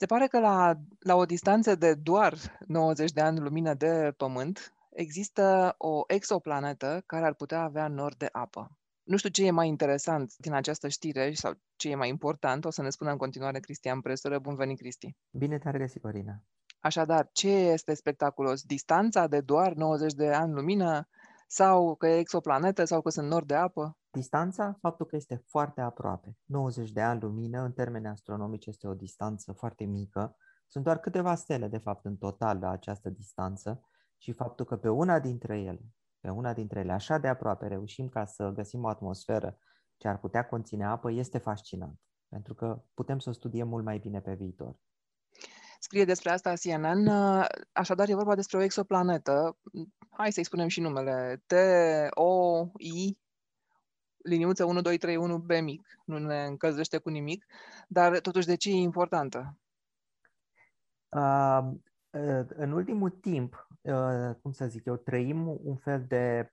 Se pare că la, la o distanță de doar 90 de ani lumină de Pământ, există o exoplanetă care ar putea avea nor de apă. Nu știu ce e mai interesant din această știre sau ce e mai important, o să ne spună în continuare Cristian Presură. Bun venit, Cristi! Bine te-am regăsit, Corina! Așadar, ce este spectaculos? Distanța de doar 90 de ani lumină sau că e exoplanetă sau că sunt nori de apă? Distanța, faptul că este foarte aproape. 90 de ani lumină, în termeni astronomici, este o distanță foarte mică. Sunt doar câteva stele, de fapt, în total la această distanță și faptul că pe una dintre ele, pe una dintre ele, așa de aproape, reușim ca să găsim o atmosferă ce ar putea conține apă, este fascinant. Pentru că putem să o studiem mult mai bine pe viitor. Scrie despre asta CNN, așadar e vorba despre o exoplanetă, hai să-i spunem și numele, T-O-I liniuță 1, B mic, nu ne încălzește cu nimic, dar totuși de ce e importantă? Uh, în ultimul timp, uh, cum să zic eu, trăim un fel de,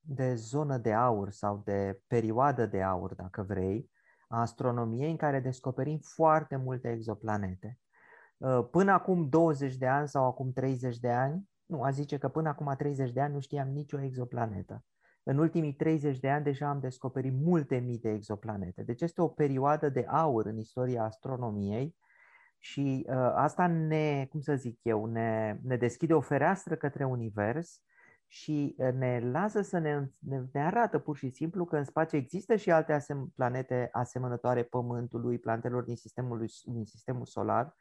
de zonă de aur sau de perioadă de aur, dacă vrei, a astronomiei în care descoperim foarte multe exoplanete. Uh, până acum 20 de ani sau acum 30 de ani, nu, a zice că până acum 30 de ani nu știam nicio exoplanetă. În ultimii 30 de ani deja am descoperit multe mii de exoplanete. Deci este o perioadă de aur în istoria astronomiei și uh, asta ne, cum să zic eu, ne, ne deschide o fereastră către univers și uh, ne lasă să ne, ne, ne arată pur și simplu că în spațiu există și alte asem- planete asemănătoare Pământului, planetelor din sistemul, din sistemul solar,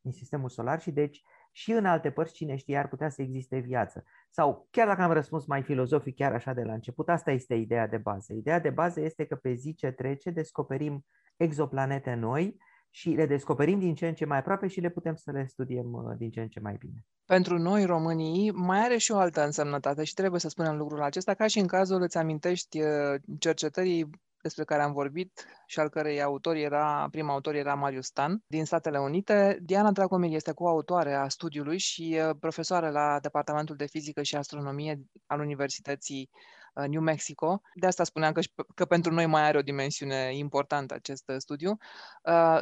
din sistemul solar și deci și în alte părți, cine știe, ar putea să existe viață. Sau chiar dacă am răspuns mai filozofic chiar așa de la început, asta este ideea de bază. Ideea de bază este că pe zi ce trece descoperim exoplanete noi și le descoperim din ce în ce mai aproape și le putem să le studiem uh, din ce în ce mai bine. Pentru noi, românii, mai are și o altă însemnătate și trebuie să spunem lucrul acesta, ca și în cazul, îți amintești, uh, cercetării despre care am vorbit și al cărei autor era, prima autor era Marius Stan, din Statele Unite. Diana Dragomir este coautoare a studiului și uh, profesoară la Departamentul de Fizică și Astronomie al Universității uh, New Mexico. De asta spuneam că, că pentru noi mai are o dimensiune importantă acest uh, studiu.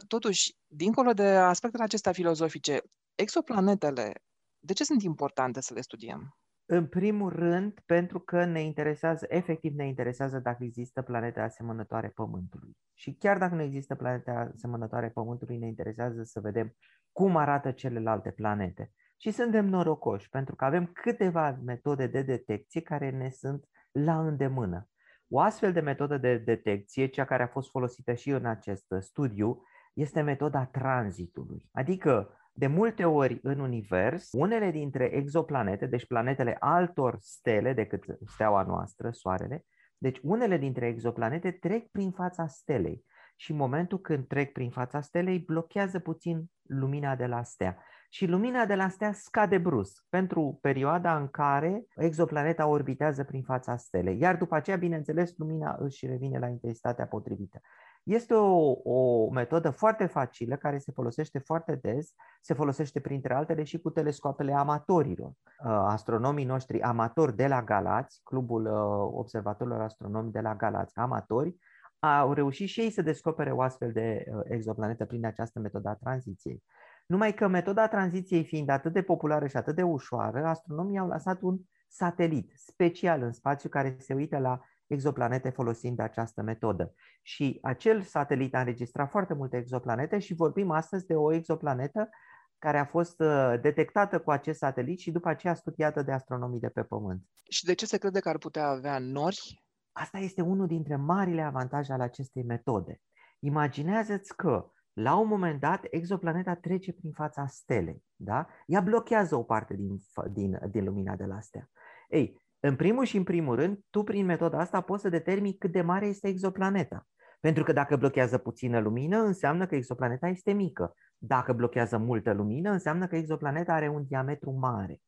Totuși, dincolo de aspectele acestea filozofice, exoplanetele, de ce sunt importante să le studiem? În primul rând, pentru că ne interesează, efectiv ne interesează dacă există planete asemănătoare Pământului. Și chiar dacă nu există planete asemănătoare Pământului, ne interesează să vedem cum arată celelalte planete. Și suntem norocoși, pentru că avem câteva metode de detecție care ne sunt la îndemână. O astfel de metodă de detecție, cea care a fost folosită și în acest studiu, este metoda tranzitului. Adică de multe ori în univers, unele dintre exoplanete, deci planetele altor stele decât steaua noastră, Soarele, deci unele dintre exoplanete trec prin fața stelei și în momentul când trec prin fața stelei blochează puțin lumina de la stea. Și lumina de la stea scade brusc pentru perioada în care exoplaneta orbitează prin fața stelei. Iar după aceea, bineînțeles, lumina își revine la intensitatea potrivită. Este o, o metodă foarte facilă care se folosește foarte des, se folosește printre altele și cu telescoapele amatorilor. Uh, astronomii noștri amatori de la Galați, Clubul uh, Observatorilor Astronomi de la Galați, amatori, au reușit și ei să descopere o astfel de uh, exoplanetă prin această metodă a tranziției. Numai că metoda tranziției fiind atât de populară și atât de ușoară, astronomii au lăsat un satelit special în spațiu care se uită la exoplanete folosind această metodă. Și acel satelit a înregistrat foarte multe exoplanete și vorbim astăzi de o exoplanetă care a fost uh, detectată cu acest satelit și după aceea studiată de astronomii de pe Pământ. Și de ce se crede că ar putea avea nori? Asta este unul dintre marile avantaje ale acestei metode. Imaginează-ți că la un moment dat, exoplaneta trece prin fața stelei, da? Ea blochează o parte din, din, din lumina de la stea. Ei, în primul și în primul rând, tu prin metoda asta poți să determini cât de mare este exoplaneta. Pentru că dacă blochează puțină lumină, înseamnă că exoplaneta este mică. Dacă blochează multă lumină, înseamnă că exoplaneta are un diametru mare.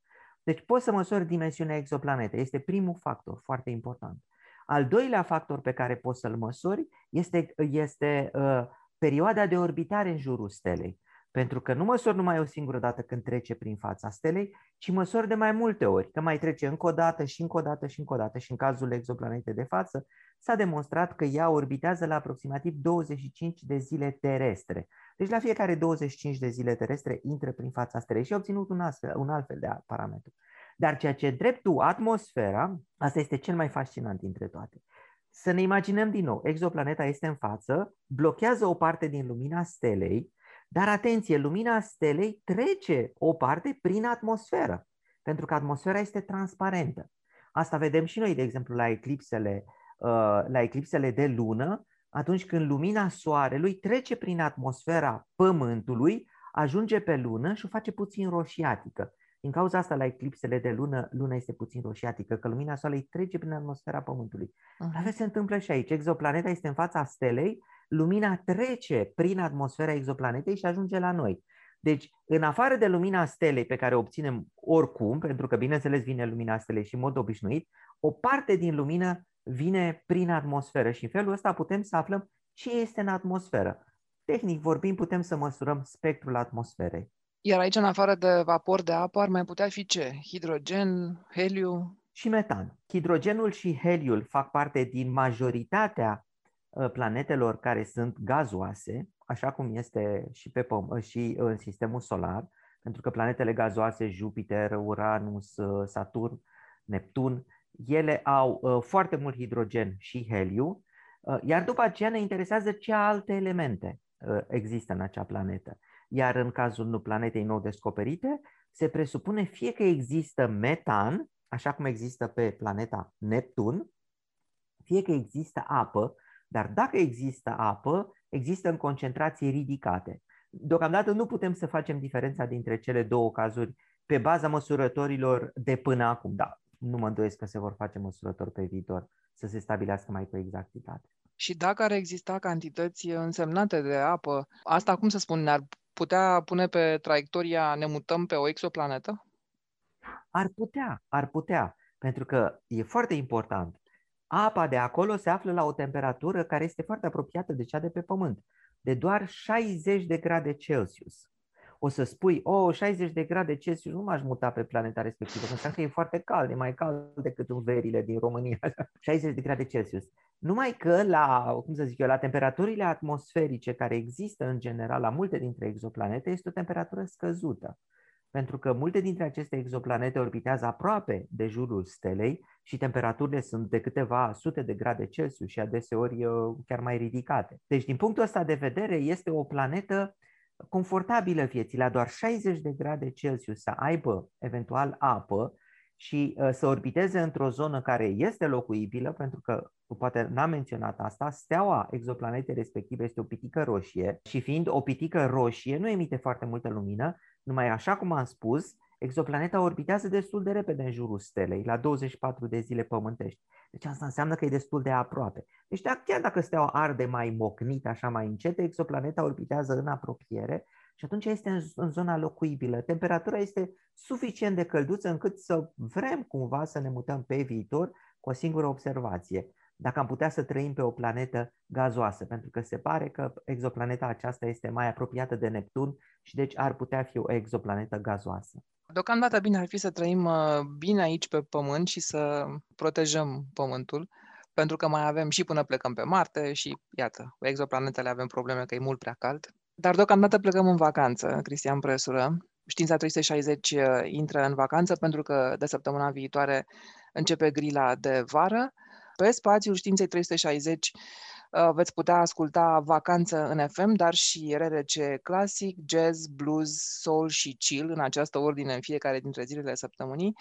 Deci poți să măsori dimensiunea exoplanetei. Este primul factor foarte important. Al doilea factor pe care poți să-l măsori este, este uh, perioada de orbitare în jurul stelei. Pentru că nu măsori numai o singură dată când trece prin fața stelei, ci măsori de mai multe ori, că mai trece încă o dată și încă o dată și încă o dată. Și în cazul exoplanetei de față, s-a demonstrat că ea orbitează la aproximativ 25 de zile terestre. Deci la fiecare 25 de zile terestre intră prin fața stelei și a obținut un, astfel, un alt fel de parametru. Dar ceea ce dreptul atmosfera, asta este cel mai fascinant dintre toate. Să ne imaginăm din nou, exoplaneta este în față, blochează o parte din lumina stelei, dar atenție, lumina stelei trece o parte prin atmosferă, pentru că atmosfera este transparentă. Asta vedem și noi, de exemplu, la eclipsele, uh, la eclipsele de lună, atunci când lumina soarelui trece prin atmosfera Pământului, ajunge pe lună și o face puțin roșiatică. Din cauza asta, la eclipsele de lună, luna este puțin roșiatică, că lumina soarelui trece prin atmosfera Pământului. Uh-huh. La fel se întâmplă și aici. Exoplaneta este în fața stelei, lumina trece prin atmosfera exoplanetei și ajunge la noi. Deci, în afară de lumina stelei pe care o obținem oricum, pentru că, bineînțeles, vine lumina stelei și în mod obișnuit, o parte din lumină vine prin atmosferă și în felul ăsta putem să aflăm ce este în atmosferă. Tehnic vorbind, putem să măsurăm spectrul atmosferei. Iar aici, în afară de vapor de apă, ar mai putea fi ce? Hidrogen, heliu? Și metan. Hidrogenul și heliul fac parte din majoritatea ă, planetelor care sunt gazoase, așa cum este și, pe Păm- și în sistemul solar, pentru că planetele gazoase, Jupiter, Uranus, ă, Saturn, Neptun, ele au ă, foarte mult hidrogen și heliu, iar după aceea ne interesează ce alte elemente există în acea planetă. Iar în cazul planetei nou descoperite, se presupune fie că există metan, așa cum există pe planeta Neptun, fie că există apă, dar dacă există apă, există în concentrații ridicate. Deocamdată nu putem să facem diferența dintre cele două cazuri pe baza măsurătorilor de până acum, da, nu mă îndoiesc că se vor face măsurători pe viitor să se stabilească mai cu exactitate. Și dacă ar exista cantități însemnate de apă, asta, cum să spun, ne-ar putea pune pe traiectoria ne mutăm pe o exoplanetă? Ar putea, ar putea, pentru că e foarte important. Apa de acolo se află la o temperatură care este foarte apropiată de cea de pe Pământ, de doar 60 de grade Celsius o să spui, oh, 60 de grade Celsius, nu m-aș muta pe planeta respectivă, pentru că e foarte cald, e mai cald decât în verile din România, 60 de grade Celsius. Numai că la, cum să zic eu, la temperaturile atmosferice care există în general la multe dintre exoplanete, este o temperatură scăzută. Pentru că multe dintre aceste exoplanete orbitează aproape de jurul stelei și temperaturile sunt de câteva sute de grade Celsius și adeseori uh, chiar mai ridicate. Deci, din punctul ăsta de vedere, este o planetă confortabilă vieții, la doar 60 de grade Celsius, să aibă eventual apă și uh, să orbiteze într-o zonă care este locuibilă, pentru că poate n-am menționat asta, steaua exoplanetei respective este o pitică roșie și fiind o pitică roșie nu emite foarte multă lumină, numai așa cum am spus, exoplaneta orbitează destul de repede în jurul stelei, la 24 de zile pământești. Deci asta înseamnă că e destul de aproape. Deci da, chiar dacă steaua arde mai mocnit, așa mai încet, exoplaneta orbitează în apropiere și atunci este în, în zona locuibilă. Temperatura este suficient de călduță încât să vrem cumva să ne mutăm pe viitor cu o singură observație. Dacă am putea să trăim pe o planetă gazoasă, pentru că se pare că exoplaneta aceasta este mai apropiată de Neptun și deci ar putea fi o exoplanetă gazoasă. Deocamdată bine ar fi să trăim uh, bine aici pe Pământ și să protejăm Pământul, pentru că mai avem și până plecăm pe Marte și, iată, cu exoplanetele avem probleme că e mult prea cald. Dar deocamdată plecăm în vacanță, Cristian Presură. Știința 360 uh, intră în vacanță pentru că de săptămâna viitoare începe grila de vară. Pe spațiul Științei 360 Uh, veți putea asculta Vacanță în FM, dar și RRC Classic, Jazz, Blues, Soul și Chill în această ordine în fiecare dintre zilele săptămânii.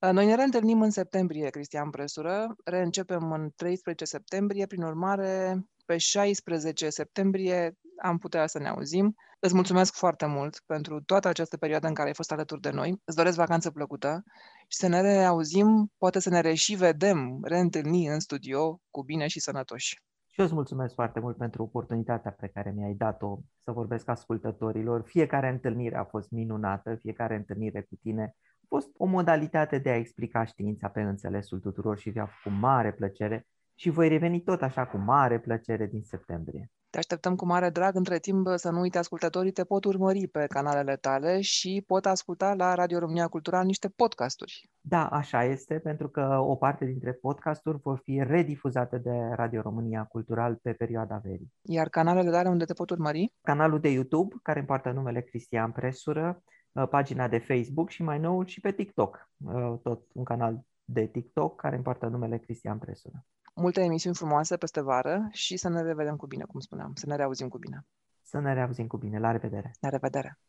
Uh, noi ne reîntâlnim în septembrie, Cristian Presură, reîncepem în 13 septembrie, prin urmare pe 16 septembrie am putea să ne auzim. Îți mulțumesc foarte mult pentru toată această perioadă în care ai fost alături de noi. Îți doresc vacanță plăcută și să ne reauzim, poate să ne reși vedem, reîntâlni în studio cu bine și sănătoși. Și eu îți mulțumesc foarte mult pentru oportunitatea pe care mi-ai dat-o să vorbesc ascultătorilor. Fiecare întâlnire a fost minunată, fiecare întâlnire cu tine a fost o modalitate de a explica știința pe înțelesul tuturor și vi-a făcut mare plăcere și voi reveni tot așa cu mare plăcere din septembrie. Te așteptăm cu mare drag. Între timp, să nu uite, ascultătorii te pot urmări pe canalele tale și pot asculta la Radio România Cultural niște podcasturi. Da, așa este, pentru că o parte dintre podcasturi vor fi redifuzate de Radio România Cultural pe perioada verii. Iar canalele tale unde te pot urmări? Canalul de YouTube, care împartă numele Cristian Presură, uh, pagina de Facebook și mai nou și pe TikTok, uh, tot un canal de TikTok care împartă numele Cristian Presură multe emisiuni frumoase peste vară și să ne revedem cu bine, cum spuneam, să ne reauzim cu bine. Să ne reauzim cu bine. La revedere! La revedere!